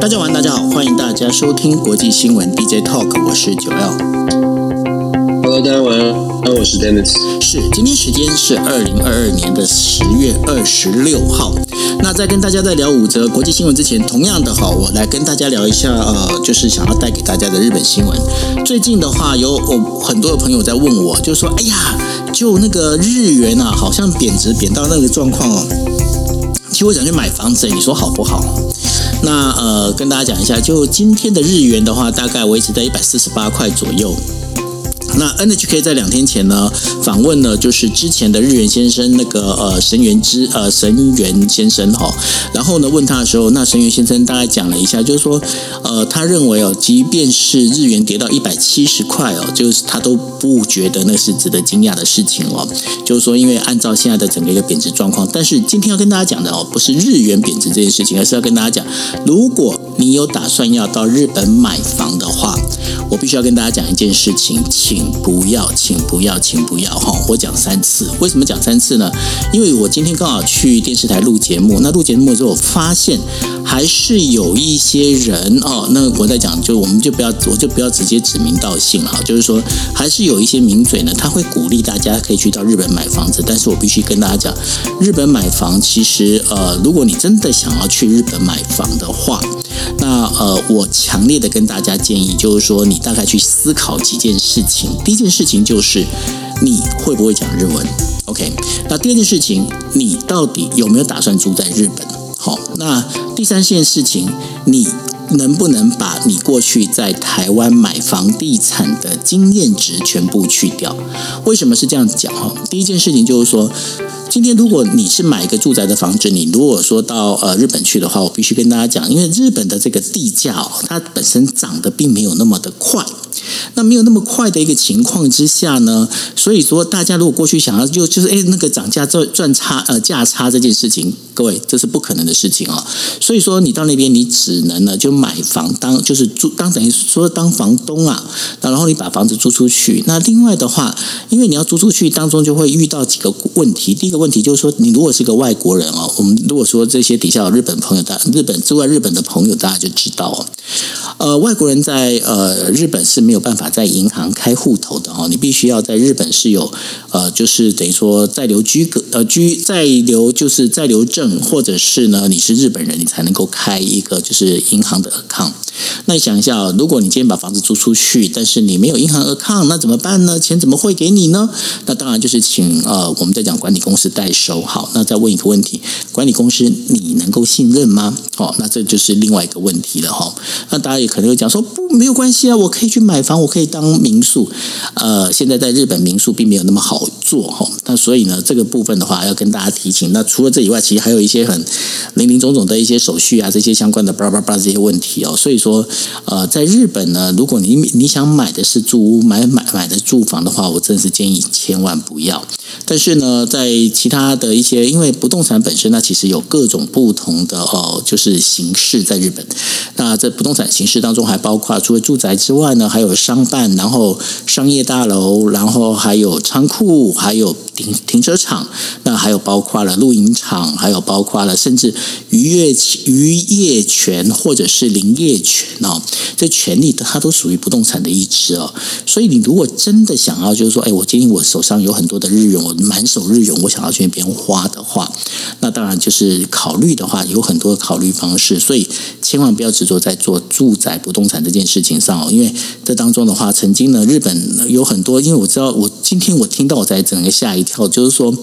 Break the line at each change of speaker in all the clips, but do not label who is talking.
大家晚，大家好，欢迎大家收听国际新闻 DJ Talk，我是九 L。
Hello，大家晚安，那我是 Dennis。
是，今天时间是二零二二年的十月二十六号。那在跟大家在聊五则国际新闻之前，同样的哈，我来跟大家聊一下，呃，就是想要带给大家的日本新闻。最近的话，有我很多的朋友在问我，就说，哎呀，就那个日元啊，好像贬值贬到那个状况哦。其实我想去买房子，你说好不好？那呃，跟大家讲一下，就今天的日元的话，大概维持在一百四十八块左右。那 NHK 在两天前呢，访问了就是之前的日元先生那个呃神原之呃神原先生哈，然后呢问他的时候，那神原先生大概讲了一下，就是说呃他认为哦，即便是日元跌到一百七十块哦，就是他都不觉得那是值得惊讶的事情哦，就是说因为按照现在的整个一个贬值状况，但是今天要跟大家讲的哦，不是日元贬值这件事情，而是要跟大家讲，如果你有打算要到日本买房的话。我必须要跟大家讲一件事情，请不要，请不要，请不要哈！我讲三次，为什么讲三次呢？因为我今天刚好去电视台录节目，那录节目的时候，发现还是有一些人哦，那我在讲，就我们就不要，我就不要直接指名道姓哈，就是说，还是有一些名嘴呢，他会鼓励大家可以去到日本买房子，但是我必须跟大家讲，日本买房其实呃，如果你真的想要去日本买房的话，那呃，我强烈的跟大家建议，就是说你。大概去思考几件事情。第一件事情就是你会不会讲日文？OK。那第二件事情，你到底有没有打算住在日本？好，那第三件事情，你能不能把你过去在台湾买房地产的经验值全部去掉？为什么是这样讲？哈，第一件事情就是说。今天如果你是买一个住宅的房子，你如果说到呃日本去的话，我必须跟大家讲，因为日本的这个地价哦，它本身涨得并没有那么的快。那没有那么快的一个情况之下呢，所以说大家如果过去想要就就是哎那个涨价赚赚差呃价差这件事情，各位这是不可能的事情啊。所以说你到那边你只能呢就买房当就是租当等于说当房东啊，然后你把房子租出去。那另外的话，因为你要租出去当中就会遇到几个问题。第一个问题就是说，你如果是个外国人哦，我们如果说这些底下有日本朋友，大日本之外日本的朋友大家就知道哦。呃，外国人在呃日本是没有办法在银行开户头的哦，你必须要在日本是有呃，就是等于说在留居格呃居在留就是在留证，或者是呢你是日本人，你才能够开一个就是银行的 account。那你想一下，如果你今天把房子租出去，但是你没有银行 account，那怎么办呢？钱怎么汇给你呢？那当然就是请呃我们在讲管理公司代收。好，那再问一个问题，管理公司你能够信任吗？哦，那这就是另外一个问题了哈。那大家也。可能会讲说不，没有关系啊，我可以去买房，我可以当民宿。呃，现在在日本民宿并没有那么好做哈。那所以呢，这个部分的话要跟大家提醒。那除了这以外，其实还有一些很林林总总的一些手续啊，这些相关的巴拉巴拉这些问题哦。所以说，呃，在日本呢，如果你你想买的是住屋，买买买的住房的话，我真是建议千万不要。但是呢，在其他的一些，因为不动产本身它，其实有各种不同的哦，就是形式在日本。那在不动产形式当中还包括除了住宅之外呢，还有商办，然后商业大楼，然后还有仓库，还有停停车场。那还有包括了露营场，还有包括了甚至渔业渔业权或者是林业权哦，这权利它都属于不动产的一支哦。所以你如果真的想要，就是说，哎，我今天我手上有很多的日元。我满手日元，我想要去那边花的话，那当然就是考虑的话，有很多考虑方式，所以千万不要执着在做住宅不动产这件事情上哦，因为这当中的话，曾经呢，日本有很多，因为我知道，我今天我听到，我在整个下一哦，就是说，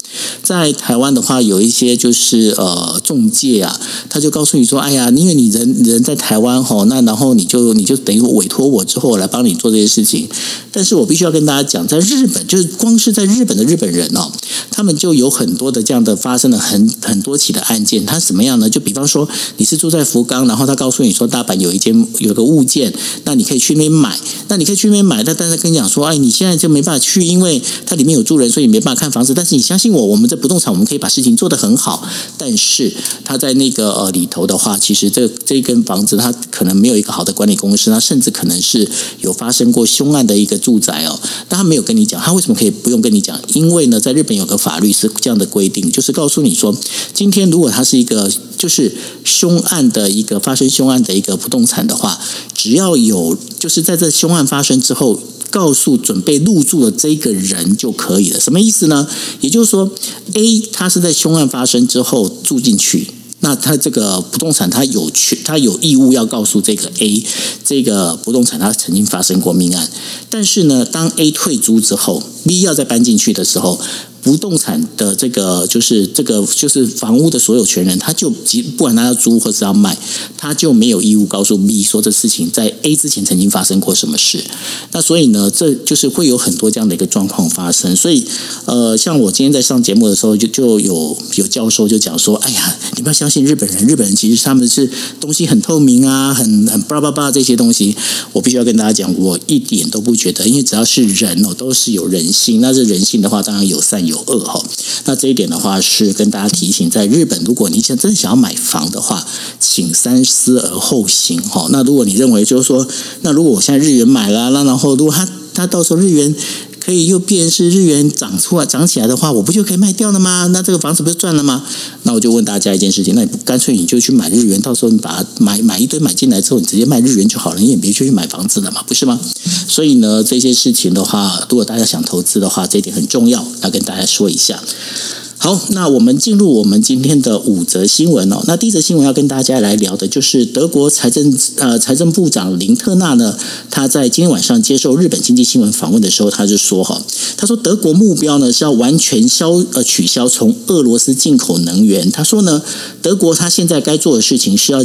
在台湾的话，有一些就是呃中介啊，他就告诉你说，哎呀，因为你人人在台湾吼，那然后你就你就等于委托我之后来帮你做这些事情，但是我必须要跟大家讲，在日本，就是光是在日本的日本人。哦，他们就有很多的这样的发生了很很多起的案件，他什么样呢？就比方说你是住在福冈，然后他告诉你说大阪有一间有个物件，那你可以去那边买，那你可以去那边买，但但是跟你讲说，哎，你现在就没办法去，因为它里面有住人，所以你没办法看房子，但是你相信我，我们这不动产我们可以把事情做得很好。但是他在那个呃里头的话，其实这这根房子他可能没有一个好的管理公司，他甚至可能是有发生过凶案的一个住宅哦。但他没有跟你讲，他为什么可以不用跟你讲？因为呢，在日本有个法律是这样的规定，就是告诉你说，今天如果他是一个就是凶案的一个发生凶案的一个不动产的话，只要有就是在这凶案发生之后。告诉准备入住的这个人就可以了，什么意思呢？也就是说，A 他是在凶案发生之后住进去，那他这个不动产他有权，他有义务要告诉这个 A，这个不动产他曾经发生过命案。但是呢，当 A 退租之后，B 要再搬进去的时候。不动产的这个就是这个就是房屋的所有权人，他就即不管他要租或是要卖，他就没有义务告诉 B 说这事情在 A 之前曾经发生过什么事。那所以呢，这就是会有很多这样的一个状况发生。所以呃，像我今天在上节目的时候，就就有有教授就讲说：“哎呀，你不要相信日本人，日本人其实他们是东西很透明啊，很很巴拉巴拉这些东西。”我必须要跟大家讲，我一点都不觉得，因为只要是人哦，都是有人性。那这人性的话，当然有善有。二哈，那这一点的话是跟大家提醒，在日本，如果你想真的想要买房的话，请三思而后行哈。那如果你认为就是说，那如果我现在日元买了，那然后如果他他到时候日元。可以又变是日元涨出来涨起来的话，我不就可以卖掉了吗？那这个房子不是赚了吗？那我就问大家一件事情，那你干脆你就去买日元，到时候你把它买买一堆买进来之后，你直接卖日元就好了，你也别去买房子了嘛，不是吗？所以呢，这些事情的话，如果大家想投资的话，这一点很重要，要跟大家说一下。好，那我们进入我们今天的五则新闻哦。那第一则新闻要跟大家来聊的就是德国财政呃财政部长林特纳呢，他在今天晚上接受日本经济新闻访问的时候，他就说哈，他说德国目标呢是要完全消呃取消从俄罗斯进口能源。他说呢，德国他现在该做的事情是要。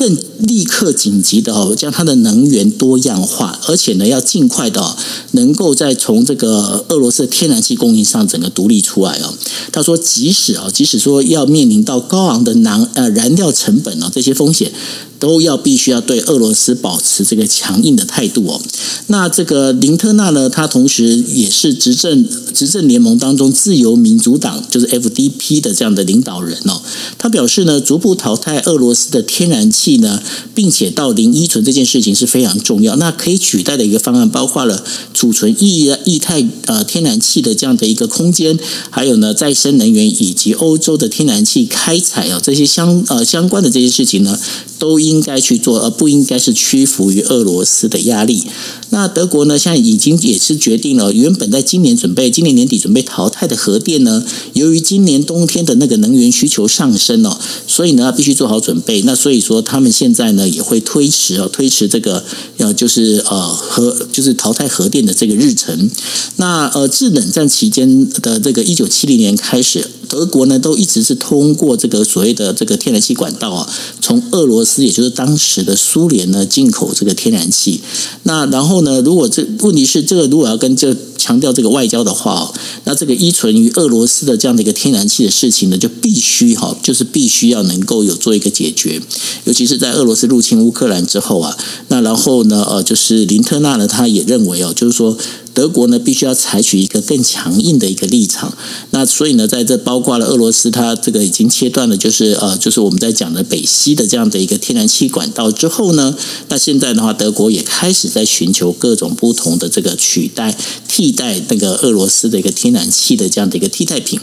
更立刻紧急的哦，将它的能源多样化，而且呢，要尽快的能够再从这个俄罗斯天然气供应上整个独立出来哦。他说，即使啊，即使说要面临到高昂的燃呃燃料成本啊，这些风险。都要必须要对俄罗斯保持这个强硬的态度哦。那这个林特纳呢，他同时也是执政执政联盟当中自由民主党就是 FDP 的这样的领导人哦。他表示呢，逐步淘汰俄罗斯的天然气呢，并且到零依存这件事情是非常重要。那可以取代的一个方案包括了储存液液态呃天然气的这样的一个空间，还有呢再生能源以及欧洲的天然气开采啊这些相呃相关的这些事情呢，都应该去做，而不应该是屈服于俄罗斯的压力。那德国呢，现在已经也是决定了，原本在今年准备今年年底准备淘汰的核电呢，由于今年冬天的那个能源需求上升哦，所以呢必须做好准备。那所以说他们现在呢也会推迟哦，推迟这个呃就是呃核就是淘汰核电的这个日程。那呃自冷战期间的这个一九七零年开始。德国呢，都一直是通过这个所谓的这个天然气管道啊，从俄罗斯，也就是当时的苏联呢，进口这个天然气。那然后呢，如果这问题是这个，如果要跟这强调这个外交的话，那这个依存于俄罗斯的这样的一个天然气的事情呢，就必须哈，就是必须要能够有做一个解决。尤其是在俄罗斯入侵乌克兰之后啊，那然后呢，呃，就是林特纳呢，他也认为哦，就是说。德国呢，必须要采取一个更强硬的一个立场。那所以呢，在这包括了俄罗斯，它这个已经切断了，就是呃，就是我们在讲的北溪的这样的一个天然气管道之后呢，那现在的话，德国也开始在寻求各种不同的这个取代、替替代那个俄罗斯的一个天然气的这样的一个替代品。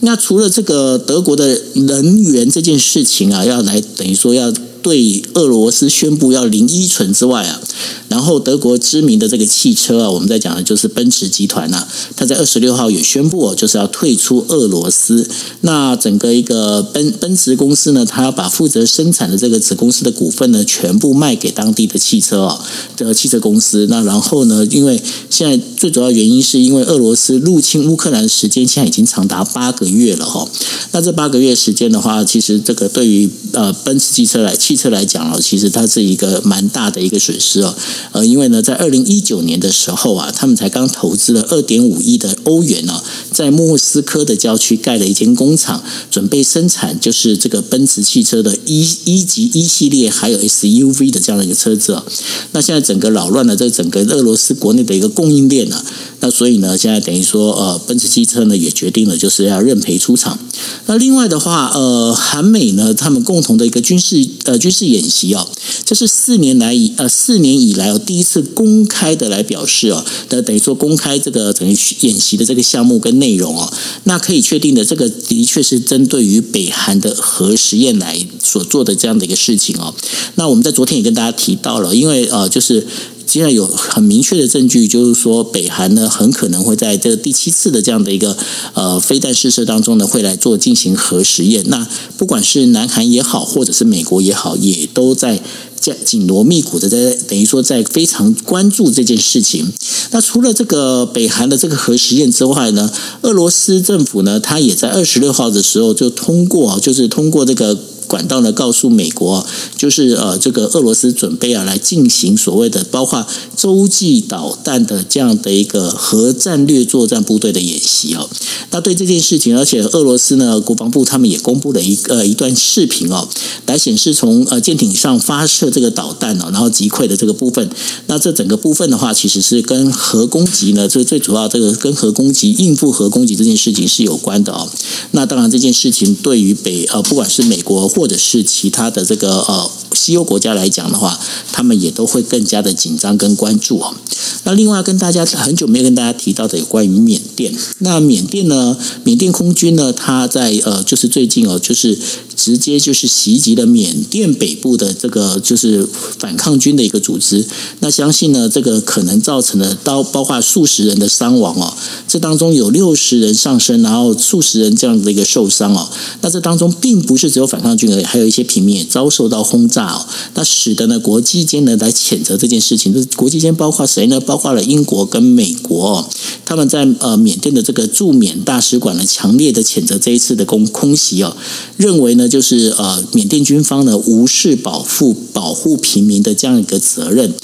那除了这个德国的能源这件事情啊，要来等于说要。对俄罗斯宣布要零依存之外啊，然后德国知名的这个汽车啊，我们在讲的就是奔驰集团呐、啊，他在二十六号也宣布哦，就是要退出俄罗斯。那整个一个奔奔驰公司呢，他要把负责生产的这个子公司的股份呢，全部卖给当地的汽车哦啊的汽车公司。那然后呢，因为现在最主要原因是因为俄罗斯入侵乌克兰的时间现在已经长达八个月了哈。那这八个月时间的话，其实这个对于呃奔驰汽车来汽车来讲哦，其实它是一个蛮大的一个损失哦。呃，因为呢，在二零一九年的时候啊，他们才刚投资了二点五亿的欧元呢，在莫斯科的郊区盖了一间工厂，准备生产就是这个奔驰汽车的一一级一系列还有 SUV 的这样的一个车子哦。那现在整个扰乱了这整个俄罗斯国内的一个供应链呢。那所以呢，现在等于说呃，奔驰汽车呢也决定了就是要认赔出场。那另外的话，呃，韩美呢他们共同的一个军事呃军事演习哦，这是四年来以呃四年以来哦第一次公开的来表示哦，那等于说公开这个等于演习的这个项目跟内容哦，那可以确定的这个的确是针对于北韩的核实验来所做的这样的一个事情哦。那我们在昨天也跟大家提到了，因为呃就是。现在有很明确的证据，就是说北韩呢很可能会在这第七次的这样的一个呃飞弹试射当中呢，会来做进行核实验。那不管是南韩也好，或者是美国也好，也都在在紧锣密鼓的在等于说在非常关注这件事情。那除了这个北韩的这个核实验之外呢，俄罗斯政府呢，它也在二十六号的时候就通过，就是通过这个。管道呢，告诉美国，就是呃，这个俄罗斯准备啊来进行所谓的包括洲际导弹的这样的一个核战略作战部队的演习哦。那对这件事情，而且俄罗斯呢国防部他们也公布了一个、呃、一段视频哦，来显示从呃舰艇上发射这个导弹哦，然后击溃的这个部分。那这整个部分的话，其实是跟核攻击呢，这最主要这个跟核攻击应付核攻击这件事情是有关的哦。那当然这件事情对于北呃不管是美国或者是其他的这个呃西欧国家来讲的话，他们也都会更加的紧张跟关注哦。那另外跟大家很久没有跟大家提到的有关于缅甸，那缅甸呢，缅甸空军呢，它在呃就是最近哦，就是直接就是袭击了缅甸北部的这个就是反抗军的一个组织。那相信呢，这个可能造成了到包括数十人的伤亡哦，这当中有六十人上升，然后数十人这样的一个受伤哦。那这当中并不是只有反抗军。还有一些平民也遭受到轰炸哦，那使得呢国际间呢来谴责这件事情。这国际间包括谁呢？包括了英国跟美国哦，他们在呃缅甸的这个驻缅大使馆呢，强烈的谴责这一次的空空袭哦，认为呢就是呃缅甸军方呢无视保护保护平民的这样一个责任。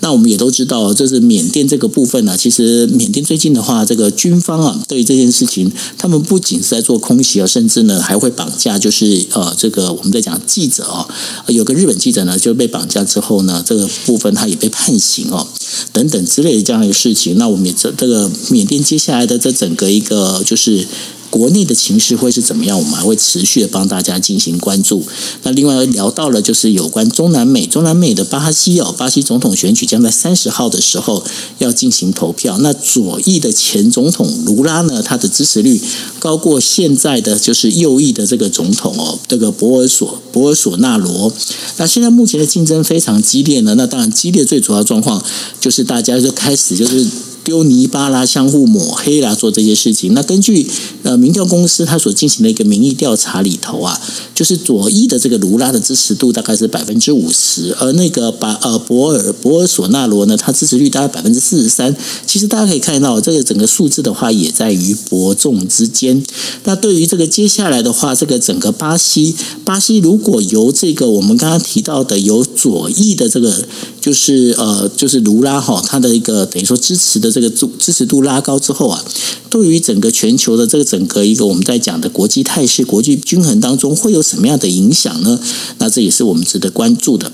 那我们也都知道，这是缅甸这个部分呢，其实缅甸最近的话，这个军方啊对于这件事情，他们不仅是在做空袭啊，甚至呢还会绑架，就是呃这个。我们在讲记者哦，有个日本记者呢就被绑架之后呢，这个部分他也被判刑哦，等等之类的这样一个事情。那我们也这这个缅甸接下来的这整个一个就是。国内的情势会是怎么样？我们还会持续的帮大家进行关注。那另外聊到了就是有关中南美，中南美的巴西哦，巴西总统选举将在三十号的时候要进行投票。那左翼的前总统卢拉呢，他的支持率高过现在的就是右翼的这个总统哦，这个博尔索博尔索纳罗。那现在目前的竞争非常激烈呢。那当然激烈最主要状况就是大家就开始就是。丢泥巴啦，相互抹黑啦，做这些事情。那根据呃民调公司他所进行的一个民意调查里头啊，就是左翼的这个卢拉的支持度大概是百分之五十，而那个把呃博尔博尔索纳罗呢，他支持率大概百分之四十三。其实大家可以看到，这个整个数字的话也在于伯仲之间。那对于这个接下来的话，这个整个巴西，巴西如果由这个我们刚刚提到的由左翼的这个就是呃就是卢拉哈，他的一个等于说支持的。这个支支持度拉高之后啊，对于整个全球的这个整个一个我们在讲的国际态势、国际均衡当中会有什么样的影响呢？那这也是我们值得关注的。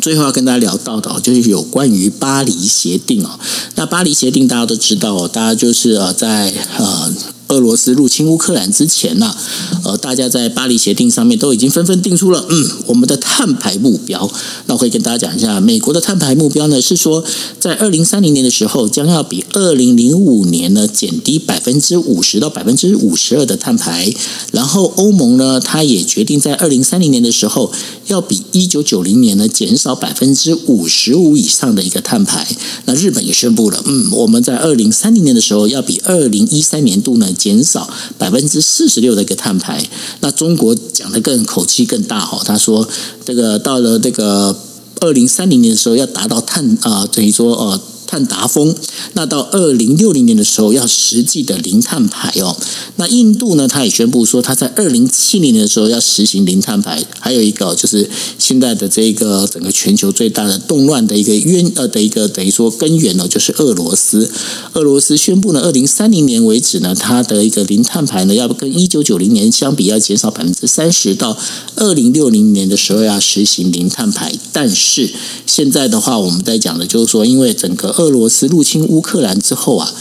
最后要跟大家聊到的，就是有关于巴黎协定哦。那巴黎协定大家都知道，大家就是呃在呃。俄罗斯入侵乌克兰之前呢，呃，大家在巴黎协定上面都已经纷纷定出了，嗯，我们的碳排布标。那我可以跟大家讲一下，美国的碳排目标呢是说，在二零三零年的时候，将要比二零零五年呢减低百分之五十到百分之五十二的碳排。然后欧盟呢，它也决定在二零三零年的时候，要比一九九零年呢减少百分之五十五以上的一个碳排。那日本也宣布了，嗯，我们在二零三零年的时候，要比二零一三年度呢。减少百分之四十六的一个碳排，那中国讲的更口气更大哈，他说这个到了这个二零三零年的时候要达到碳啊，等于说呃。碳达峰，那到二零六零年的时候要实际的零碳排哦。那印度呢，他也宣布说，他在二零七零年的时候要实行零碳排。还有一个就是现在的这个整个全球最大的动乱的一个渊呃的一个等于说根源呢，就是俄罗斯。俄罗斯宣布呢，二零三零年为止呢，它的一个零碳排呢，要跟一九九零年相比要减少百分之三十，到二零六零年的时候要实行零碳排。但是现在的话，我们在讲的就是说，因为整个俄罗斯入侵乌克兰之后啊。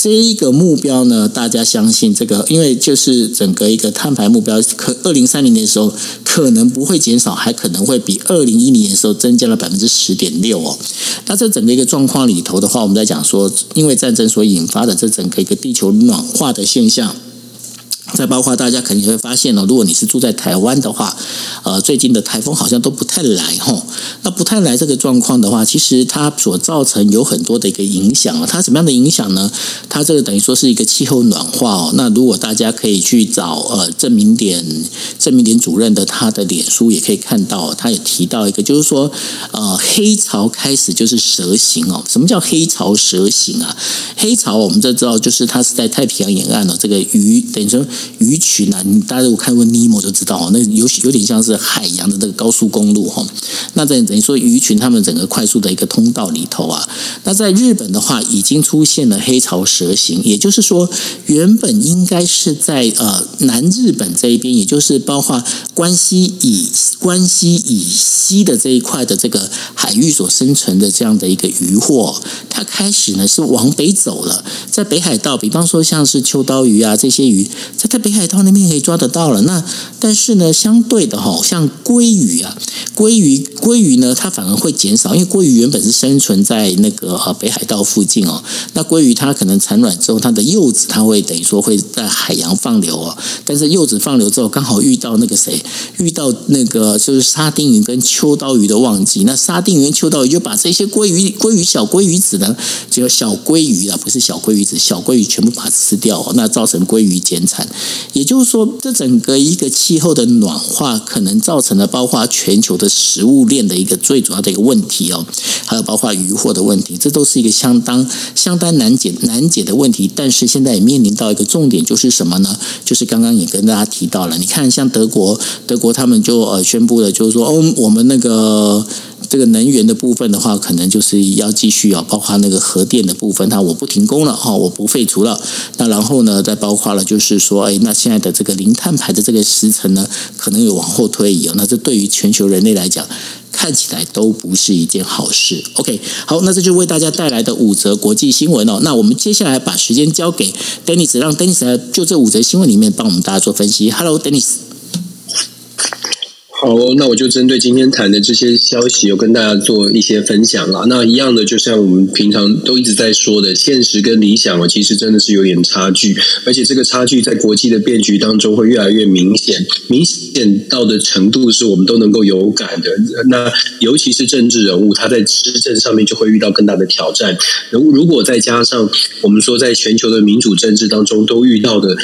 这一个目标呢，大家相信这个，因为就是整个一个碳排目标，可二零三零年的时候可能不会减少，还可能会比二零一零年的时候增加了百分之十点六哦。那这整个一个状况里头的话，我们在讲说，因为战争所引发的这整个一个地球暖化的现象。再包括大家肯定会发现呢，如果你是住在台湾的话，呃，最近的台风好像都不太来吼。那不太来这个状况的话，其实它所造成有很多的一个影响啊。它什么样的影响呢？它这个等于说是一个气候暖化哦。那如果大家可以去找呃郑明典郑明典主任的他的脸书，也可以看到，他也提到一个，就是说呃黑潮开始就是蛇形哦。什么叫黑潮蛇形啊？黑潮我们都知道，就是它是在太平洋沿岸哦，这个鱼等于说。鱼群啊，你大家如果看过尼莫就知道哦，那有有点像是海洋的那个高速公路哈。那在等于说鱼群他们整个快速的一个通道里头啊，那在日本的话已经出现了黑潮蛇形，也就是说原本应该是在呃南日本这一边，也就是包括关西以关西以西的这一块的这个海域所生存的这样的一个渔获，它开始呢是往北走了，在北海道，比方说像是秋刀鱼啊这些鱼。在它北海道那边可以抓得到了，那但是呢，相对的哈，像鲑鱼啊，鲑鱼鲑鱼呢，它反而会减少，因为鲑鱼原本是生存在那个呃北海道附近哦。那鲑鱼它可能产卵之后，它的幼子它会等于说会在海洋放流哦。但是幼子放流之后，刚好遇到那个谁，遇到那个就是沙丁鱼跟秋刀鱼的旺季，那沙丁鱼跟秋刀鱼就把这些鲑鱼鲑鱼小鲑鱼子呢，只有小鲑鱼啊，不是小鲑鱼子，小鲑鱼全部把它吃掉哦，那造成鲑鱼减产。也就是说，这整个一个气候的暖化，可能造成了包括全球的食物链的一个最主要的一个问题哦，还有包括渔获的问题，这都是一个相当相当难解难解的问题。但是现在也面临到一个重点，就是什么呢？就是刚刚也跟大家提到了，你看像德国，德国他们就呃宣布了，就是说哦，我们那个。这个能源的部分的话，可能就是要继续啊，包括那个核电的部分，它我不停工了哈，我不废除了。那然后呢，再包括了就是说，哎，那现在的这个零碳排的这个时程呢，可能有往后推移哦。那这对于全球人类来讲，看起来都不是一件好事。OK，好，那这就为大家带来的五则国际新闻哦。那我们接下来把时间交给 Dennis，让 Dennis 来就这五则新闻里面帮我们大家做分析。Hello，Dennis。
好，那我就针对今天谈的这些消息，有跟大家做一些分享啦。那一样的，就像我们平常都一直在说的，现实跟理想哦，其实真的是有点差距，而且这个差距在国际的变局当中会越来越明显，明显到的程度是我们都能够有感的。那尤其是政治人物，他在施政上面就会遇到更大的挑战。如如果再加上我们说，在全球的民主政治当中都遇到的。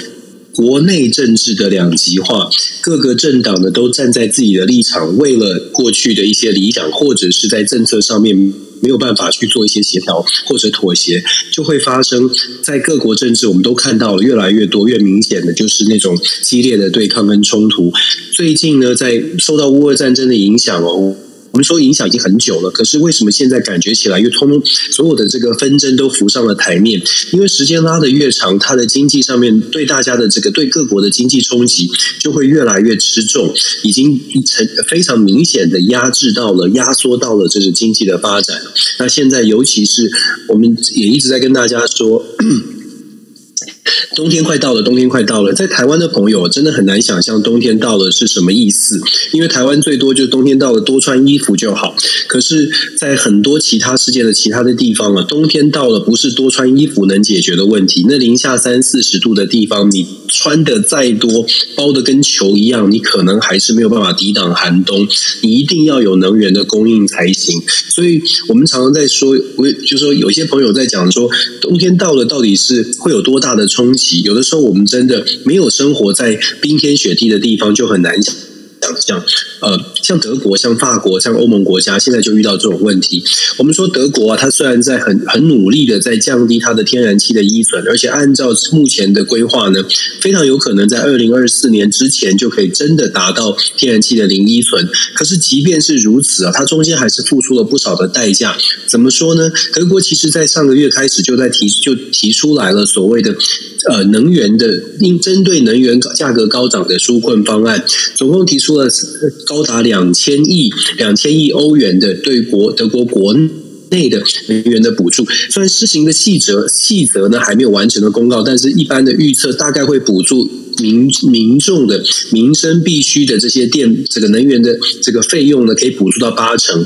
国内政治的两极化，各个政党呢都站在自己的立场，为了过去的一些理想，或者是在政策上面没有办法去做一些协调或者妥协，就会发生在各国政治，我们都看到了越来越多、越明显的就是那种激烈的对抗跟冲突。最近呢，在受到乌俄战争的影响哦。我们说影响已经很久了，可是为什么现在感觉起来又通通所有的这个纷争都浮上了台面？因为时间拉得越长，它的经济上面对大家的这个对各国的经济冲击就会越来越吃重，已经成非常明显的压制到了、压缩到了这个经济的发展。那现在尤其是我们也一直在跟大家说。冬天快到了，冬天快到了。在台湾的朋友真的很难想象冬天到了是什么意思，因为台湾最多就冬天到了多穿衣服就好。可是，在很多其他世界的其他的地方啊，冬天到了不是多穿衣服能解决的问题。那零下三四十度的地方，你穿的再多，包的跟球一样，你可能还是没有办法抵挡寒冬。你一定要有能源的供应才行。所以我们常常在说，我就说有些朋友在讲说，冬天到了到底是会有多大的冲击？有的时候，我们真的没有生活在冰天雪地的地方，就很难。想象呃，像德国、像法国、像欧盟国家，现在就遇到这种问题。我们说德国啊，它虽然在很很努力的在降低它的天然气的依存，而且按照目前的规划呢，非常有可能在二零二四年之前就可以真的达到天然气的零依存。可是即便是如此啊，它中间还是付出了不少的代价。怎么说呢？德国其实在上个月开始就在提就提出来了所谓的呃能源的应针对能源价格高涨的纾困方案，总共提出。高达两千亿两千亿欧元的对国德国国内的能源的补助，虽然施行的细则细则呢还没有完成的公告，但是一般的预测大概会补助民民众的民生必须的这些电这个能源的这个费用呢，可以补助到八成。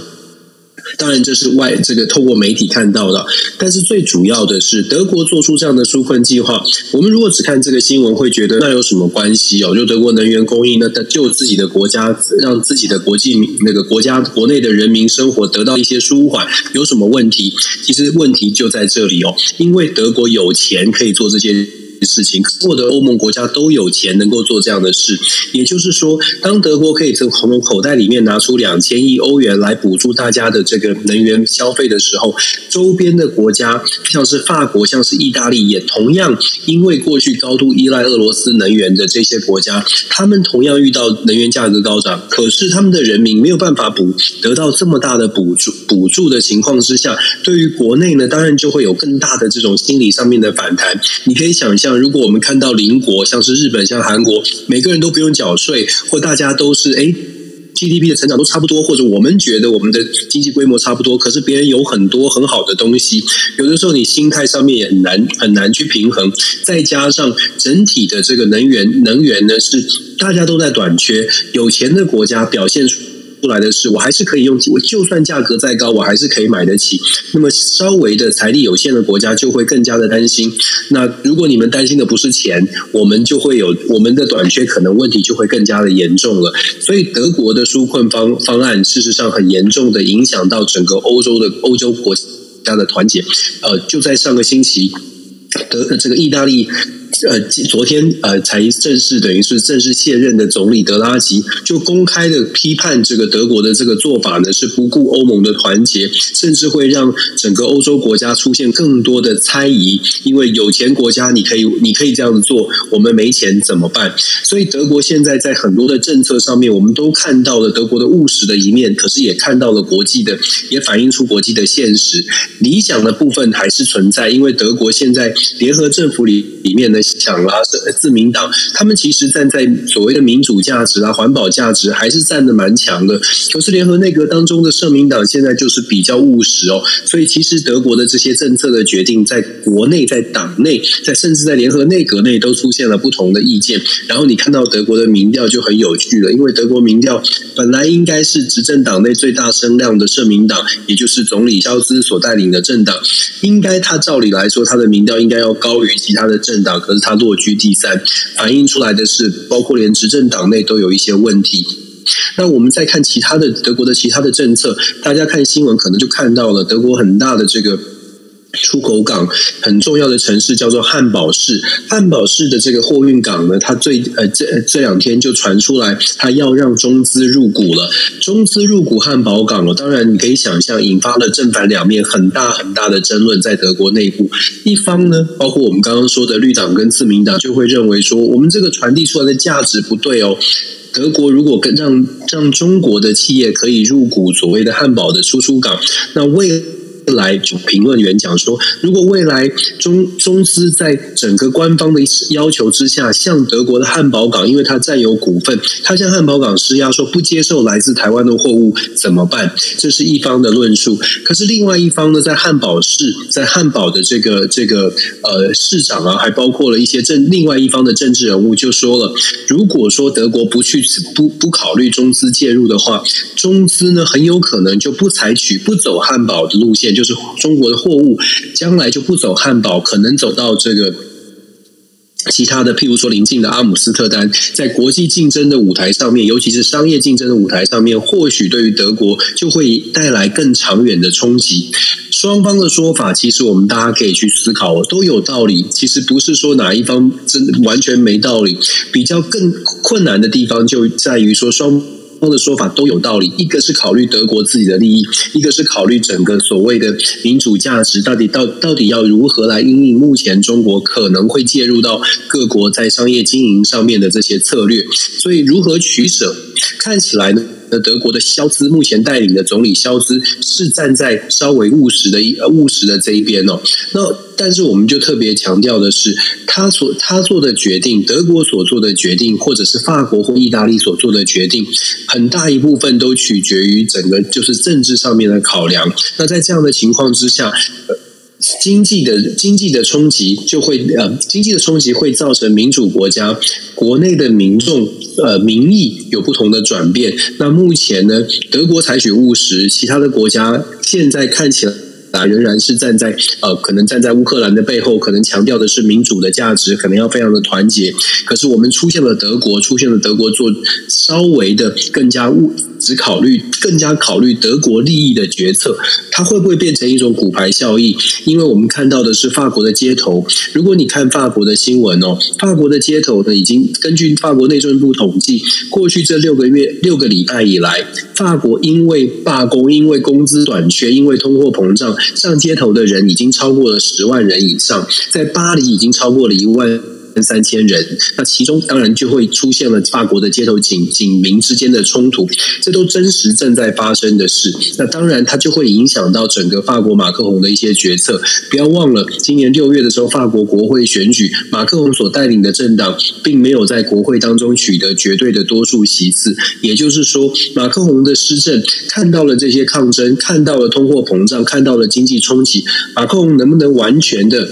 当然，这是外这个透过媒体看到的，但是最主要的是德国做出这样的纾困计划。我们如果只看这个新闻，会觉得那有什么关系哦？就德国能源供应，那救自己的国家，让自己的国际那个国家国内的人民生活得到一些舒缓，有什么问题？其实问题就在这里哦，因为德国有钱可以做这些。事情，所有的欧盟国家都有钱能够做这样的事，也就是说，当德国可以从从口袋里面拿出两千亿欧元来补助大家的这个能源消费的时候，周边的国家像是法国、像是意大利，也同样因为过去高度依赖俄罗斯能源的这些国家，他们同样遇到能源价格高涨，可是他们的人民没有办法补得到这么大的补助补助的情况之下，对于国内呢，当然就会有更大的这种心理上面的反弹。你可以想象。像如果我们看到邻国，像是日本、像韩国，每个人都不用缴税，或大家都是诶 GDP 的成长都差不多，或者我们觉得我们的经济规模差不多，可是别人有很多很好的东西，有的时候你心态上面也很难很难去平衡。再加上整体的这个能源能源呢，是大家都在短缺，有钱的国家表现出。出来的是，我还是可以用，我就算价格再高，我还是可以买得起。那么稍微的财力有限的国家就会更加的担心。那如果你们担心的不是钱，我们就会有我们的短缺，可能问题就会更加的严重了。所以德国的纾困方方案，事实上很严重的影响到整个欧洲的欧洲国家的团结。呃，就在上个星期，德这个意大利。呃，昨天呃才正式等于是正式卸任的总理德拉吉就公开的批判这个德国的这个做法呢，是不顾欧盟的团结，甚至会让整个欧洲国家出现更多的猜疑。因为有钱国家你可以你可以这样做，我们没钱怎么办？所以德国现在在很多的政策上面，我们都看到了德国的务实的一面，可是也看到了国际的，也反映出国际的现实。理想的部分还是存在，因为德国现在联合政府里里面呢。想啦，自民党他们其实站在所谓的民主价值啊、环保价值，还是站的蛮强的。可是联合内阁当中的社民党现在就是比较务实哦，所以其实德国的这些政策的决定，在国内、在党内、在甚至在联合内阁内都出现了不同的意见。然后你看到德国的民调就很有趣了，因为德国民调本来应该是执政党内最大声量的社民党，也就是总理肖兹所带领的政党，应该他照理来说，他的民调应该要高于其他的政党。可是他落居第三，反映出来的是，包括连执政党内都有一些问题。那我们再看其他的德国的其他的政策，大家看新闻可能就看到了德国很大的这个。出口港很重要的城市叫做汉堡市，汉堡市的这个货运港呢，它最呃这这两天就传出来，它要让中资入股了。中资入股汉堡港了，当然你可以想象，引发了正反两面很大很大的争论在德国内部。一方呢，包括我们刚刚说的绿党跟自民党，就会认为说，我们这个传递出来的价值不对哦。德国如果跟让让中国的企业可以入股所谓的汉堡的输出港，那为来，就评论员讲说，如果未来中中资在整个官方的要求之下，向德国的汉堡港，因为它占有股份，它向汉堡港施压，说不接受来自台湾的货物怎么办？这是一方的论述。可是另外一方呢，在汉堡市，在汉堡的这个这个呃市长啊，还包括了一些政另外一方的政治人物，就说了，如果说德国不去不不考虑中资介入的话，中资呢很有可能就不采取不走汉堡的路线。就是中国的货物将来就不走汉堡，可能走到这个其他的，譬如说邻近的阿姆斯特丹，在国际竞争的舞台上面，尤其是商业竞争的舞台上面，或许对于德国就会带来更长远的冲击。双方的说法，其实我们大家可以去思考，都有道理。其实不是说哪一方真完全没道理，比较更困难的地方就在于说双。的说法都有道理，一个是考虑德国自己的利益，一个是考虑整个所谓的民主价值，到底到到底要如何来因应目前中国可能会介入到各国在商业经营上面的这些策略，所以如何取舍，看起来呢？那德国的肖兹目前带领的总理肖兹是站在稍微务实的一务实的这一边哦。那但是我们就特别强调的是，他所他做的决定，德国所做的决定，或者是法国或意大利所做的决定，很大一部分都取决于整个就是政治上面的考量。那在这样的情况之下，经济的经济的冲击就会呃，经济的冲击会造成民主国家国内的民众呃民意有不同的转变。那目前呢，德国采取务实，其他的国家现在看起来。啊，仍然是站在呃，可能站在乌克兰的背后，可能强调的是民主的价值，可能要非常的团结。可是我们出现了德国，出现了德国做稍微的更加务，只考虑更加考虑德国利益的决策，它会不会变成一种骨牌效应？因为我们看到的是法国的街头，如果你看法国的新闻哦，法国的街头呢，已经根据法国内政部统计，过去这六个月六个礼拜以来，法国因为罢工，因为工资短缺，因为通货膨胀。上街头的人已经超过了十万人以上，在巴黎已经超过了一万三千人，那其中当然就会出现了法国的街头警警民之间的冲突，这都真实正在发生的事。那当然，它就会影响到整个法国马克宏的一些决策。不要忘了，今年六月的时候，法国国会选举，马克宏所带领的政党并没有在国会当中取得绝对的多数席次。也就是说，马克宏的施政看到了这些抗争，看到了通货膨胀，看到了经济冲击，马克宏能不能完全的？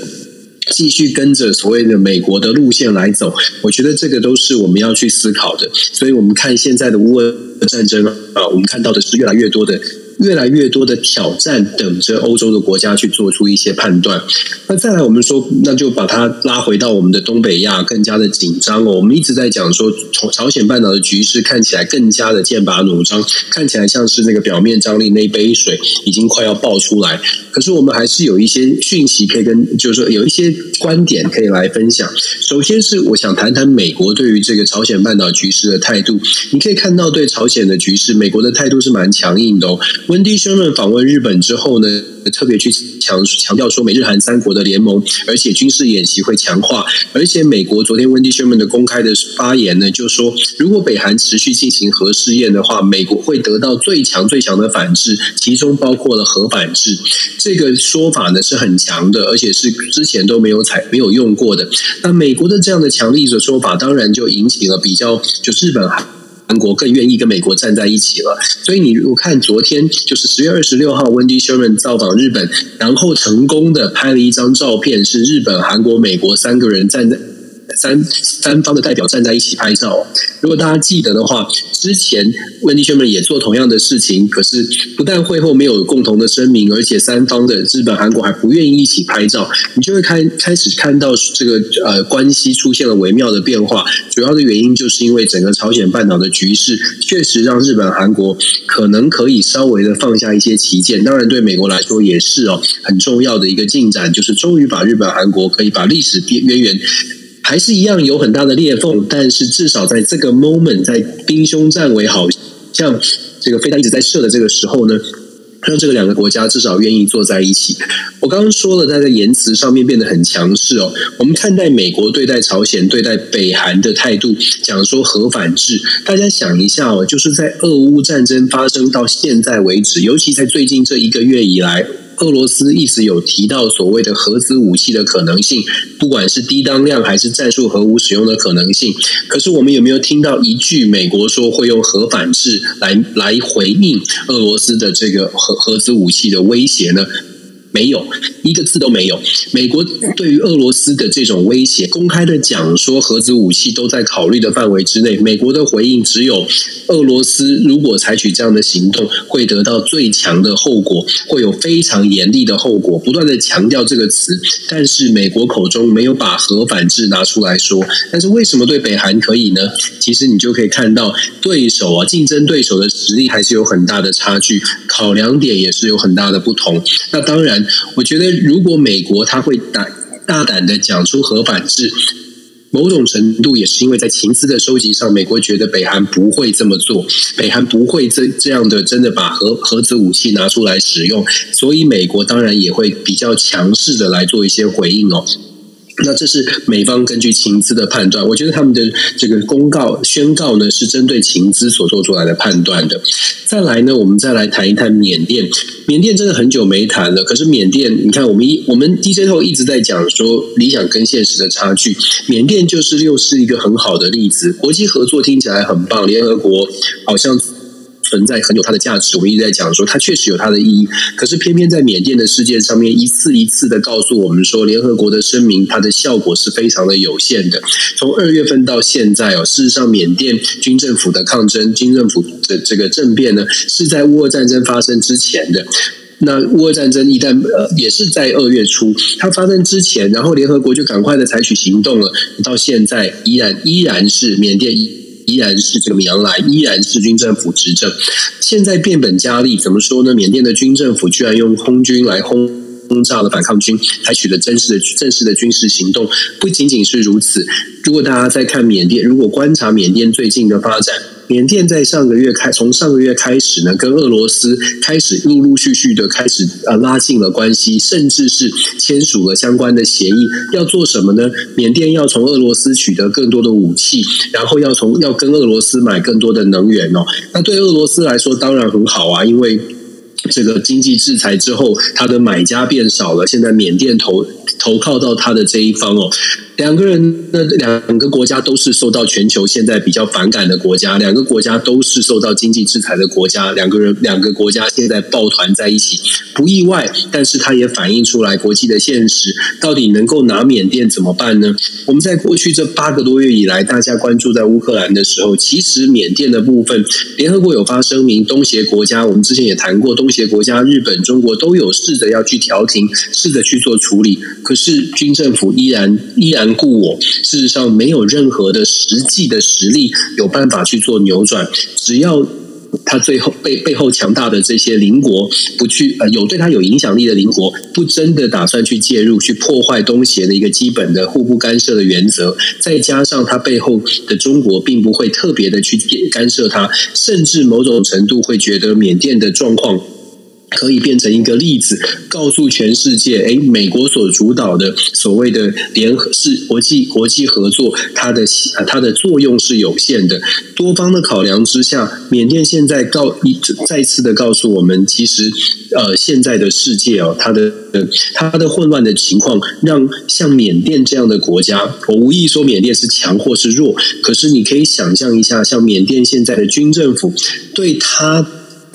继续跟着所谓的美国的路线来走，我觉得这个都是我们要去思考的。所以，我们看现在的乌俄战争啊，我们看到的是越来越多的。越来越多的挑战等着欧洲的国家去做出一些判断。那再来，我们说，那就把它拉回到我们的东北亚，更加的紧张哦。我们一直在讲说，朝朝鲜半岛的局势看起来更加的剑拔弩张，看起来像是那个表面张力那杯水已经快要爆出来。可是我们还是有一些讯息可以跟，就是说有一些观点可以来分享。首先是我想谈谈美国对于这个朝鲜半岛局势的态度。你可以看到，对朝鲜的局势，美国的态度是蛮强硬的哦。Wendy Sherman 访问日本之后呢，特别去强强调说美日韩三国的联盟，而且军事演习会强化。而且美国昨天 Wendy Sherman 的公开的发言呢，就说如果北韩持续进行核试验的话，美国会得到最强最强的反制，其中包括了核反制。这个说法呢是很强的，而且是之前都没有采没有用过的。那美国的这样的强力的说法，当然就引起了比较，就日本韩。国更愿意跟美国站在一起了，所以你我看昨天就是十月二十六号，Wendy Sherman 造访日本，然后成功的拍了一张照片，是日本、韩国、美国三个人站在。三三方的代表站在一起拍照。如果大家记得的话，之前 Wendy Sherman 也做同样的事情，可是不但会后没有共同的声明，而且三方的日本、韩国还不愿意一起拍照，你就会开开始看到这个呃关系出现了微妙的变化。主要的原因就是因为整个朝鲜半岛的局势确实让日本、韩国可能可以稍微的放下一些旗舰。当然，对美国来说也是哦，很重要的一个进展，就是终于把日本、韩国可以把历史渊源。还是一样有很大的裂缝，但是至少在这个 moment，在兵凶战危，好像这个飞弹一直在射的这个时候呢，让这个两个国家至少愿意坐在一起。我刚刚说了，他在言辞上面变得很强势哦。我们看待美国对待朝鲜、对待北韩的态度，讲说核反制，大家想一下哦，就是在俄乌战争发生到现在为止，尤其在最近这一个月以来。俄罗斯一直有提到所谓的核子武器的可能性，不管是低当量还是战术核武使用的可能性。可是我们有没有听到一句美国说会用核反制来来回应俄罗斯的这个核核子武器的威胁呢？没有一个字都没有。美国对于俄罗斯的这种威胁，公开的讲说核子武器都在考虑的范围之内。美国的回应只有俄罗斯如果采取这样的行动，会得到最强的后果，会有非常严厉的后果。不断的强调这个词，但是美国口中没有把核反制拿出来说。但是为什么对北韩可以呢？其实你就可以看到对手啊，竞争对手的实力还是有很大的差距，考量点也是有很大的不同。那当然。我觉得，如果美国他会大大胆的讲出核反制，某种程度也是因为在情资的收集上，美国觉得北韩不会这么做，北韩不会这这样的真的把核核子武器拿出来使用，所以美国当然也会比较强势的来做一些回应哦。那这是美方根据情资的判断，我觉得他们的这个公告宣告呢，是针对情资所做出来的判断的。再来呢，我们再来谈一谈缅甸。缅甸真的很久没谈了，可是缅甸，你看我们一我们 DJ 后一直在讲说理想跟现实的差距，缅甸就是又是一个很好的例子。国际合作听起来很棒，联合国好像。存在很有它的价值，我们一直在讲说它确实有它的意义。可是偏偏在缅甸的事件上面，一次一次的告诉我们说，联合国的声明它的效果是非常的有限的。从二月份到现在哦，事实上缅甸军政府的抗争、军政府的这个政变呢，是在乌俄战争发生之前的。那乌俄战争一旦呃也是在二月初它发生之前，然后联合国就赶快的采取行动了，到现在依然依然是缅甸。依然是这个米昂莱，依然是军政府执政。现在变本加厉，怎么说呢？缅甸的军政府居然用空军来轰轰炸了反抗军，采取了真实的正式的军事行动。不仅仅是如此，如果大家在看缅甸，如果观察缅甸最近的发展。缅甸在上个月开，从上个月开始呢，跟俄罗斯开始陆陆续续的开始呃拉近了关系，甚至是签署了相关的协议。要做什么呢？缅甸要从俄罗斯取得更多的武器，然后要从要跟俄罗斯买更多的能源哦。那对俄罗斯来说当然很好啊，因为这个经济制裁之后，他的买家变少了，现在缅甸投投靠到他的这一方哦。两个人，那两个国家都是受到全球现在比较反感的国家，两个国家都是受到经济制裁的国家，两个人两个国家现在抱团在一起，不意外，但是它也反映出来国际的现实，到底能够拿缅甸怎么办呢？我们在过去这八个多月以来，大家关注在乌克兰的时候，其实缅甸的部分，联合国有发声明，东协国家，我们之前也谈过，东协国家日本、中国都有试着要去调停，试着去做处理，可是军政府依然依然。故我事实上没有任何的实际的实力有办法去做扭转，只要他最后背背后强大的这些邻国不去呃有对他有影响力的邻国不真的打算去介入去破坏东协的一个基本的互不干涉的原则，再加上他背后的中国并不会特别的去干涉他，甚至某种程度会觉得缅甸的状况。可以变成一个例子，告诉全世界：哎，美国所主导的所谓的联合是国际国际合作，它的它的作用是有限的。多方的考量之下，缅甸现在告一再次的告诉我们，其实呃，现在的世界哦，它的它的混乱的情况，让像缅甸这样的国家，我无意说缅甸是强或是弱，可是你可以想象一下，像缅甸现在的军政府对他。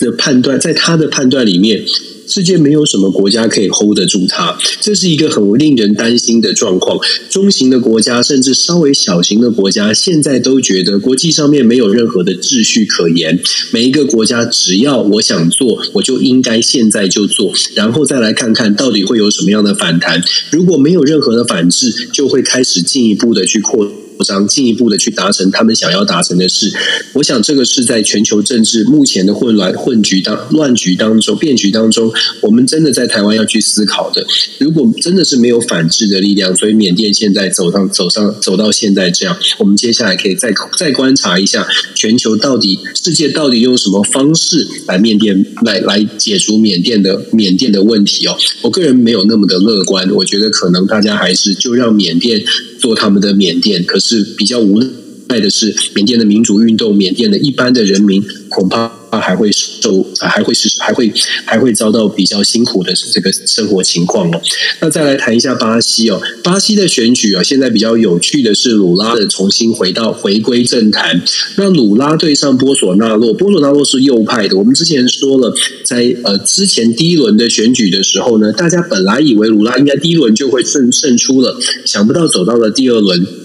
的判断，在他的判断里面，世界没有什么国家可以 hold 得住他，这是一个很令人担心的状况。中型的国家，甚至稍微小型的国家，现在都觉得国际上面没有任何的秩序可言。每一个国家，只要我想做，我就应该现在就做，然后再来看看到底会有什么样的反弹。如果没有任何的反制，就会开始进一步的去扩。进一步的去达成他们想要达成的事，我想这个是在全球政治目前的混乱混局当乱局当中变局当中，我们真的在台湾要去思考的。如果真的是没有反制的力量，所以缅甸现在走上走上走到现在这样，我们接下来可以再再观察一下全球到底世界到底用什么方式来缅甸来来解除缅甸的缅甸的问题哦。我个人没有那么的乐观，我觉得可能大家还是就让缅甸做他们的缅甸，可是。比较无奈的是，缅甸的民主运动，缅甸的一般的人民恐怕还会受，还会是还会还会遭到比较辛苦的这个生活情况哦。那再来谈一下巴西哦，巴西的选举啊，现在比较有趣的是鲁拉的重新回到回归政坛。那鲁拉对上波索纳洛，波索纳洛是右派的。我们之前说了，在呃之前第一轮的选举的时候呢，大家本来以为鲁拉应该第一轮就会胜胜出了，想不到走到了第二轮。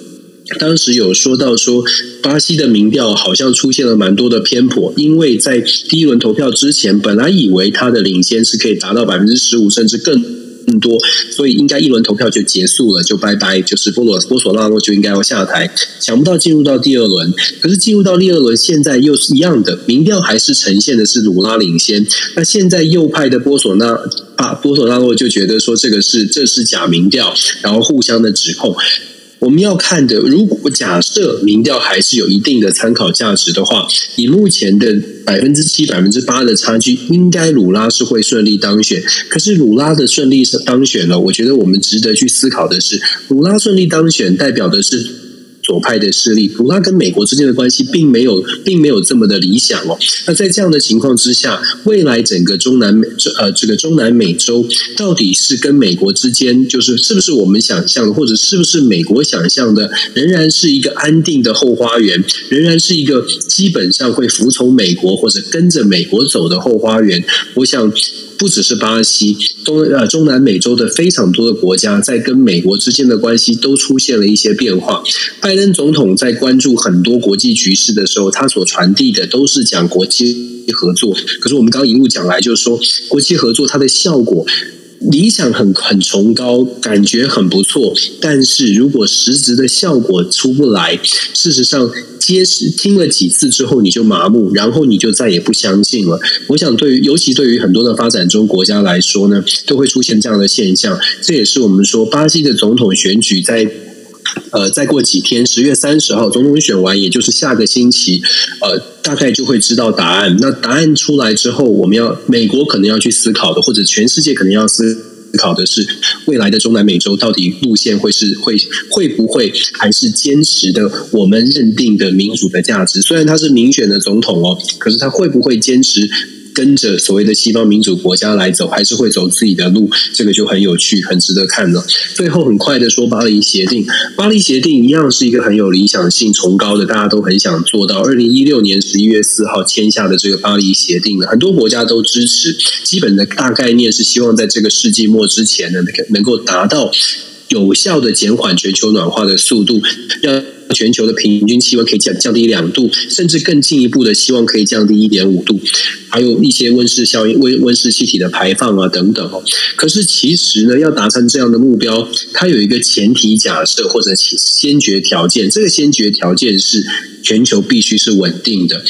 当时有说到说，巴西的民调好像出现了蛮多的偏颇，因为在第一轮投票之前，本来以为他的领先是可以达到百分之十五甚至更更多，所以应该一轮投票就结束了，就拜拜，就是波罗波索纳洛就应该要下台。想不到进入到第二轮，可是进入到第二轮，现在又是一样的，民调还是呈现的是鲁拉领先。那现在右派的波索纳啊波索纳洛就觉得说这个是这是假民调，然后互相的指控。我们要看的，如果假设民调还是有一定的参考价值的话，以目前的百分之七、百分之八的差距，应该鲁拉是会顺利当选。可是鲁拉的顺利当选了，我觉得我们值得去思考的是，鲁拉顺利当选代表的是。左派的势力，古拉跟美国之间的关系并没有，并没有这么的理想哦。那在这样的情况之下，未来整个中南美，呃，这个中南美洲到底是跟美国之间，就是是不是我们想象的，或者是不是美国想象的，仍然是一个安定的后花园，仍然是一个基本上会服从美国或者跟着美国走的后花园？我想。不只是巴西，东呃中南美洲的非常多的国家，在跟美国之间的关系都出现了一些变化。拜登总统在关注很多国际局势的时候，他所传递的都是讲国际合作。可是我们刚刚一路讲来，就是说国际合作它的效果。理想很很崇高，感觉很不错，但是如果实质的效果出不来，事实上，接听了几次之后你就麻木，然后你就再也不相信了。我想，对于尤其对于很多的发展中国家来说呢，都会出现这样的现象。这也是我们说巴西的总统选举在。呃，再过几天，十月三十号总统选完，也就是下个星期，呃，大概就会知道答案。那答案出来之后，我们要美国可能要去思考的，或者全世界可能要思考的是，未来的中南美洲到底路线会是会会不会还是坚持的我们认定的民主的价值？虽然他是民选的总统哦，可是他会不会坚持？跟着所谓的西方民主国家来走，还是会走自己的路，这个就很有趣，很值得看了。最后很快的说，巴黎协定，巴黎协定一样是一个很有理想性、崇高的，大家都很想做到。二零一六年十一月四号签下的这个巴黎协定呢，很多国家都支持。基本的大概念是希望在这个世纪末之前呢，能够达到有效的减缓全球暖化的速度，让。全球的平均气温可以降降低两度，甚至更进一步的希望可以降低一点五度，还有一些温室效应、温温室气体的排放啊等等哦。可是其实呢，要达成这样的目标，它有一个前提假设或者先决条件，这个先决条件是全球必须是稳定的。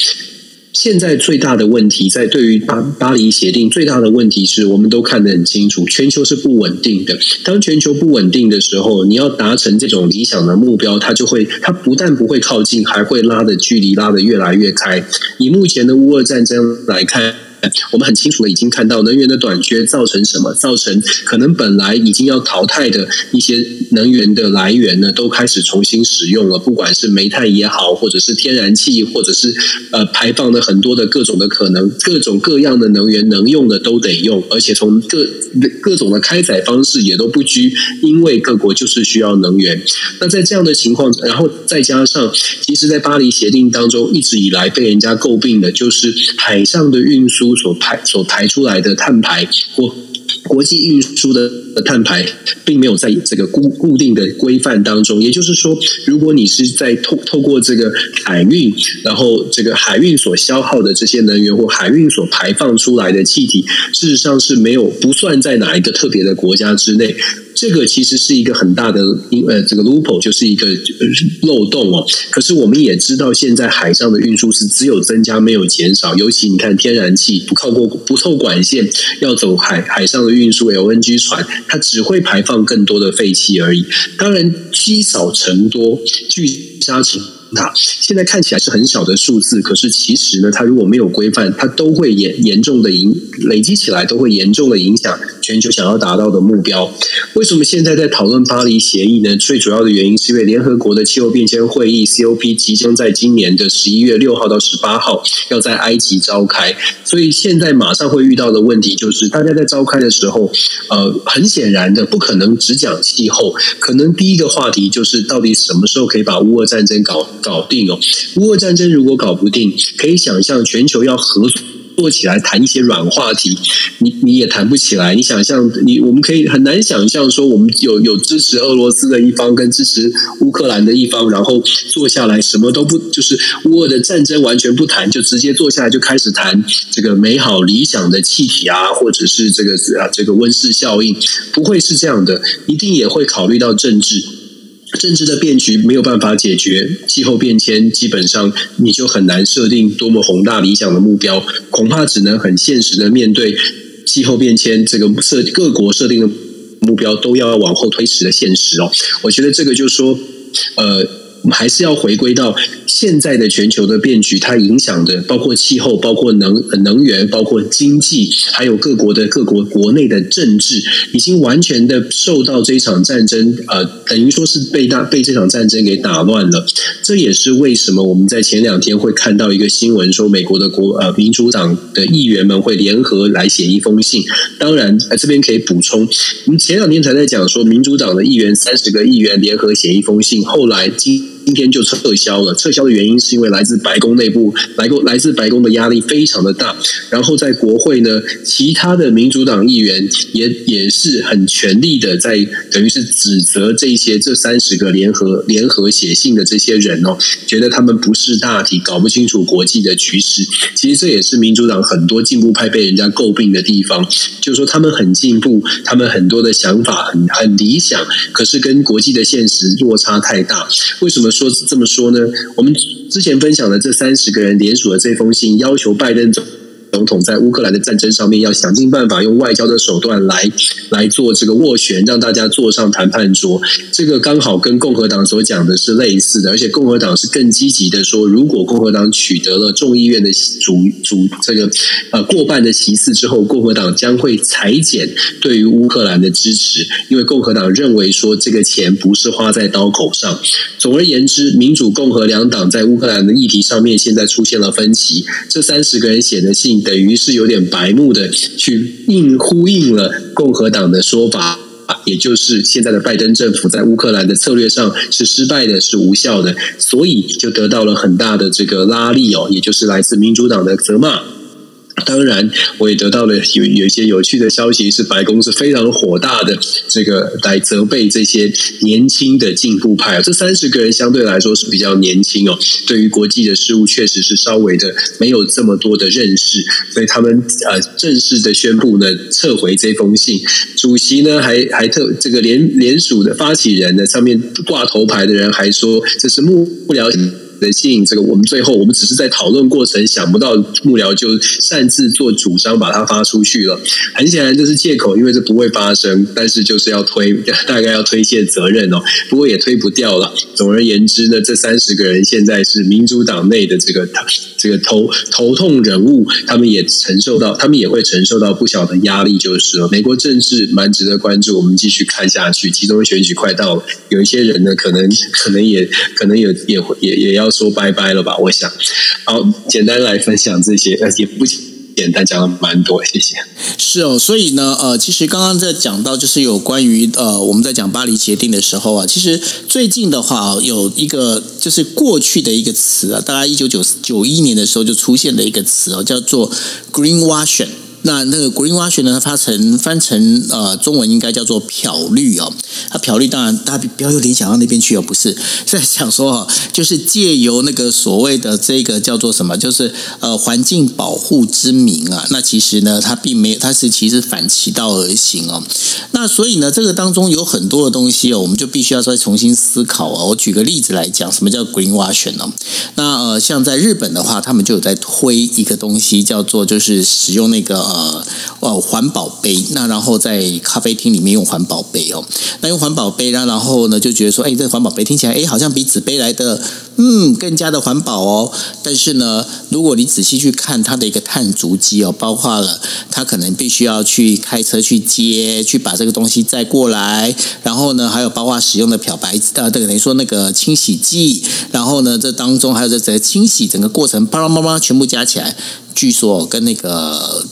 现在最大的问题，在对于巴巴黎协定最大的问题是，我们都看得很清楚，全球是不稳定的。当全球不稳定的时候，你要达成这种理想的目标，它就会，它不但不会靠近，还会拉的距离拉得越来越开。以目前的乌俄战争来看。我们很清楚的已经看到能源的短缺造成什么？造成可能本来已经要淘汰的一些能源的来源呢，都开始重新使用了。不管是煤炭也好，或者是天然气，或者是呃排放的很多的各种的可能，各种各样的能源能用的都得用，而且从各各种的开采方式也都不拘，因为各国就是需要能源。那在这样的情况，然后再加上，其实，在巴黎协定当中一直以来被人家诟病的就是海上的运输。所排所排出来的碳排或国际运输的碳排，并没有在这个固固定的规范当中。也就是说，如果你是在透透过这个海运，然后这个海运所消耗的这些能源或海运所排放出来的气体，事实上是没有不算在哪一个特别的国家之内。这个其实是一个很大的，呃，这个 loophole 就是一个漏洞哦。可是我们也知道，现在海上的运输是只有增加没有减少。尤其你看，天然气不靠过不透管线，要走海海上的运输，LNG 船，它只会排放更多的废气而已。当然，积少成多，聚沙成。塔现在看起来是很小的数字，可是其实呢，它如果没有规范，它都会严严重的影累积起来，都会严重的影响全球想要达到的目标。为什么现在在讨论巴黎协议呢？最主要的原因是因为联合国的气候变迁会议 COP 即将在今年的十一月六号到十八号要在埃及召开，所以现在马上会遇到的问题就是，大家在召开的时候，呃，很显然的不可能只讲气候，可能第一个话题就是到底什么时候可以把乌俄战争搞。搞定哦！乌俄战争如果搞不定，可以想象全球要合坐起来谈一些软话题，你你也谈不起来。你想象你，我们可以很难想象说，我们有有支持俄罗斯的一方跟支持乌克兰的一方，然后坐下来什么都不，就是乌俄的战争完全不谈，就直接坐下来就开始谈这个美好理想的气体啊，或者是这个啊这个温室效应，不会是这样的，一定也会考虑到政治。政治的变局没有办法解决气候变迁，基本上你就很难设定多么宏大理想的目标，恐怕只能很现实的面对气候变迁这个设各国设定的目标都要往后推迟的现实哦。我觉得这个就是说。呃。还是要回归到现在的全球的变局，它影响的包括气候、包括能能源、包括经济，还有各国的各国国内的政治，已经完全的受到这场战争，呃，等于说是被大被这场战争给打乱了。这也是为什么我们在前两天会看到一个新闻，说美国的国呃民主党的议员们会联合来写一封信。当然，呃，这边可以补充，我们前两天才在讲说，民主党的议员三十个议员联合写一封信，后来今今天就撤销了。撤销的原因是因为来自白宫内部，来过来自白宫的压力非常的大。然后在国会呢，其他的民主党议员也也是很全力的在，等于是指责这些这三十个联合联合写信的这些人哦，觉得他们不识大体，搞不清楚国际的局势。其实这也是民主党很多进步派被人家诟病的地方，就是说他们很进步，他们很多的想法很很理想，可是跟国际的现实落差太大。为什么？说这么说呢？我们之前分享的这三十个人联署的这封信，要求拜登总。总统在乌克兰的战争上面要想尽办法用外交的手段来来做这个斡旋，让大家坐上谈判桌。这个刚好跟共和党所讲的是类似的，而且共和党是更积极的说，如果共和党取得了众议院的主主这个呃过半的席次之后，共和党将会裁减对于乌克兰的支持，因为共和党认为说这个钱不是花在刀口上。总而言之，民主共和两党在乌克兰的议题上面现在出现了分歧。这三十个人写的信。等于是有点白目的去应呼应了共和党的说法，也就是现在的拜登政府在乌克兰的策略上是失败的，是无效的，所以就得到了很大的这个拉力哦，也就是来自民主党的责骂。当然，我也得到了有有一些有趣的消息，是白宫是非常火大的，这个来责备这些年轻的进步派。这三十个人相对来说是比较年轻哦，对于国际的事务确实是稍微的没有这么多的认识，所以他们呃正式的宣布呢撤回这封信。主席呢还还特这个联联署的发起人呢上面挂头牌的人还说这是幕僚。的信，这个我们最后我们只是在讨论过程，想不到幕僚就擅自做主张把它发出去了。很显然这是借口，因为这不会发生，但是就是要推，大概要推卸责任哦。不过也推不掉了。总而言之呢，这三十个人现在是民主党内的这个这个头头痛人物，他们也承受到，他们也会承受到不小的压力，就是了。美国政治蛮值得关注，我们继续看下去。其中选举快到了，有一些人呢，可能可能也可能也也会也也要。说拜拜了吧？我想，好，简单来分享这些，呃，也不简单，讲了蛮多，谢谢。
是哦，所以呢，呃，其实刚刚在讲到，就是有关于呃，我们在讲巴黎协定的时候啊，其实最近的话，有一个就是过去的一个词啊，大概一九九九一年的时候就出现的一个词哦，叫做 greenwashing。那那个 greenwashing 呢，它成翻成呃中文应该叫做漂绿哦。它漂绿当然大家不要又联想到那边去哦，不是，是在想说哈，就是借由那个所谓的这个叫做什么，就是呃环境保护之名啊，那其实呢，它并没有，它是其实反其道而行哦。那所以呢，这个当中有很多的东西哦，我们就必须要再重新思考哦。我举个例子来讲，什么叫 greenwashing 呢？那呃，像在日本的话，他们就有在推一个东西，叫做就是使用那个。呃，哦，环保杯，那然后在咖啡厅里面用环保杯哦，那用环保杯，然后呢就觉得说，哎，这环保杯听起来，哎，好像比纸杯来的，嗯，更加的环保哦。但是呢，如果你仔细去看它的一个碳足迹哦，包括了它可能必须要去开车去接，去把这个东西载过来，然后呢，还有包括使用的漂白呃，等于说那个清洗剂，然后呢，这当中还有这整个清洗整个过程，啪啦啪啦全部加起来，据说跟那个。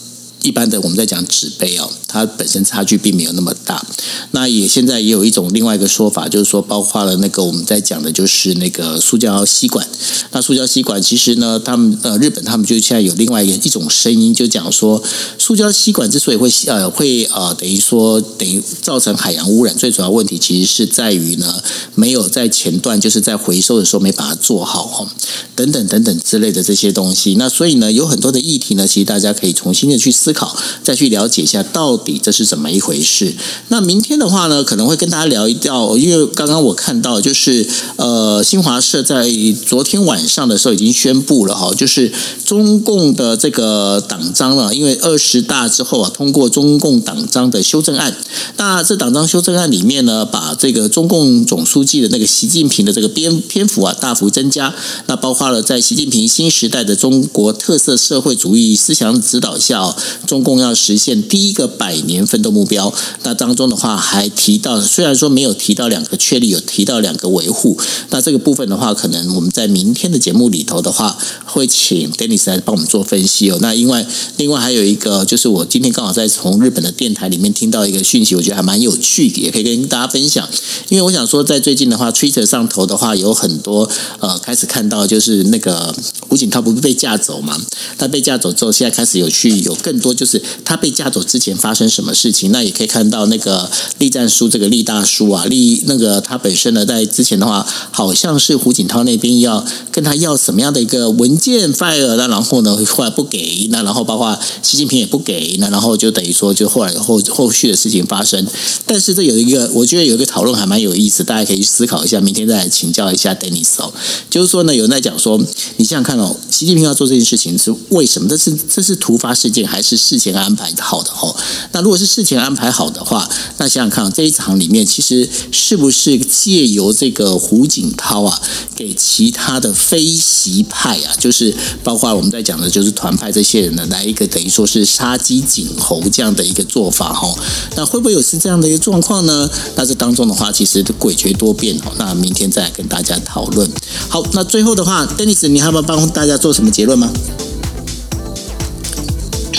一般的我们在讲纸杯哦，它本身差距并没有那么大。那也现在也有一种另外一个说法，就是说包括了那个我们在讲的就是那个塑胶吸管。那塑胶吸管其实呢，他们呃日本他们就现在有另外一一种声音，就讲说塑胶吸管之所以会呃会呃等于说等于造成海洋污染，最主要问题其实是在于呢没有在前段就是在回收的时候没把它做好哦，等等等等之类的这些东西。那所以呢有很多的议题呢，其实大家可以重新的去思。考，再去了解一下到底这是怎么一回事。那明天的话呢，可能会跟大家聊一聊，因为刚刚我看到就是呃，新华社在昨天晚上的时候已经宣布了哈，就是中共的这个党章了，因为二十大之后啊，通过中共党章的修正案。那这党章修正案里面呢，把这个中共总书记的那个习近平的这个篇篇幅啊大幅增加。那包括了在习近平新时代的中国特色社会主义思想指导下，中共要实现第一个百年奋斗目标。那当中的话还提到，虽然说没有提到两个确立，有提到两个维护。那这个部分的话，可能我们在明天的节目里头的话，会请 Dennis 来帮我们做分析哦。那另外，另外还有一个就是我今天刚好在从日本的电台里面听到一个讯息，我觉得还蛮有趣的，也可以跟大家分享。因为我想说，在最近的话，Twitter 上头的话有很多呃开始看到就是那个胡锦涛不是被架走嘛？他被架走之后，现在开始有去有更多就是他被架走之前发生什么事情。那也可以看到那个栗战书这个栗大叔啊，栗那个他本身呢，在之前的话，好像是胡锦涛那边要跟他要什么样的一个文件 file，那然后呢后来不给，那然后包括习近平也不给，那然后就等于说就后来后后续的事情发生。但是这有一个，我觉得有一个讨论还蛮有意思，大家可以去思考一下，明天再来请教一下 Dennis 哦，就是说呢，有人在讲说，你想想看哦，习近平要做这件事情是为什么？这是这是突发事件还是事前安排好的哦？那如果是事前安排好的话，那想想看这一场里面其实是不是借由这个胡锦涛啊，给其他的非习派啊，就是包括我们在讲的就是团派这些人呢，来一个等于说是杀鸡儆猴这样的一个做法哦？那会不会有是这样的一个状况呢？那这当中的话，其实诡谲多变哦。那明天再来跟大家讨论。好，那最后的话，Dennis，你还要帮大家做什么结论吗？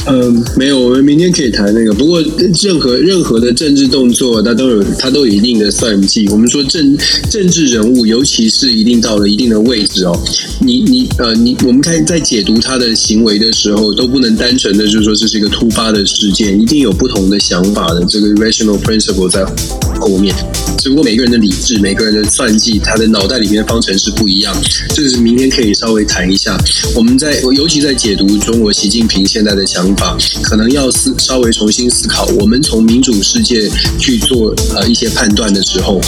嗯，没有，我们明天可以谈那个。不过，任何任何的政治动作，它都有它都有一定的算计。我们说政政治人物，尤其是一定到了一定的位置哦，你你呃你，我们看在解读他的行为的时候，都不能单纯的就是说这是一个突发的事件，一定有不同的想法的这个 rational principle 在后面。只不过每个人的理智，每个人的算计，他的脑袋里面的方程式不一样。这个是明天可以稍微谈一下。我们在尤其在解读中国习近平现在的想法。可能要思稍微重新思考。我们从民主世界去做呃一些判断的时候，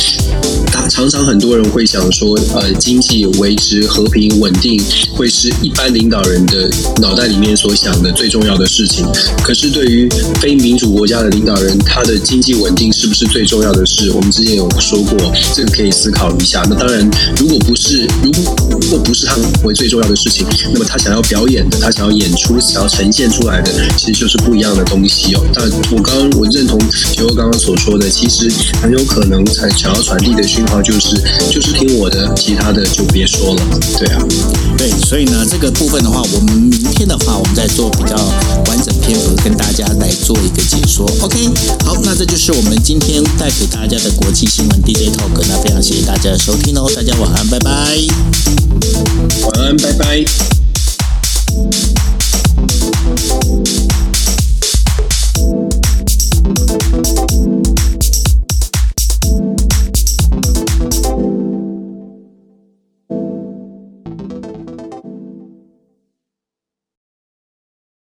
他常常很多人会想说，呃，经济维持和平稳定会是一般领导人的脑袋里面所想的最重要的事情。可是对于非民主国家的领导人，他的经济稳定是不是最重要的事？我们之前有说过，这个可以思考一下。那当然，如果不是，如果如果不是他为最重要的事情，那么他想要表演的，他想要演出，想要呈现出来的。其实就是不一样的东西哦。但我刚刚我认同杰欧刚刚所说的，其实很有可能才想要传递的讯号就是，就是听我的，其他的就别说了。对啊，
对，所以呢，这个部分的话，我们明天的话，我们再做比较完整篇幅跟大家来做一个解说。OK，好，那这就是我们今天带大家的国际新闻 DJ Talk。那非常谢谢大家的收听哦，大家晚安，拜拜。
晚安，拜拜。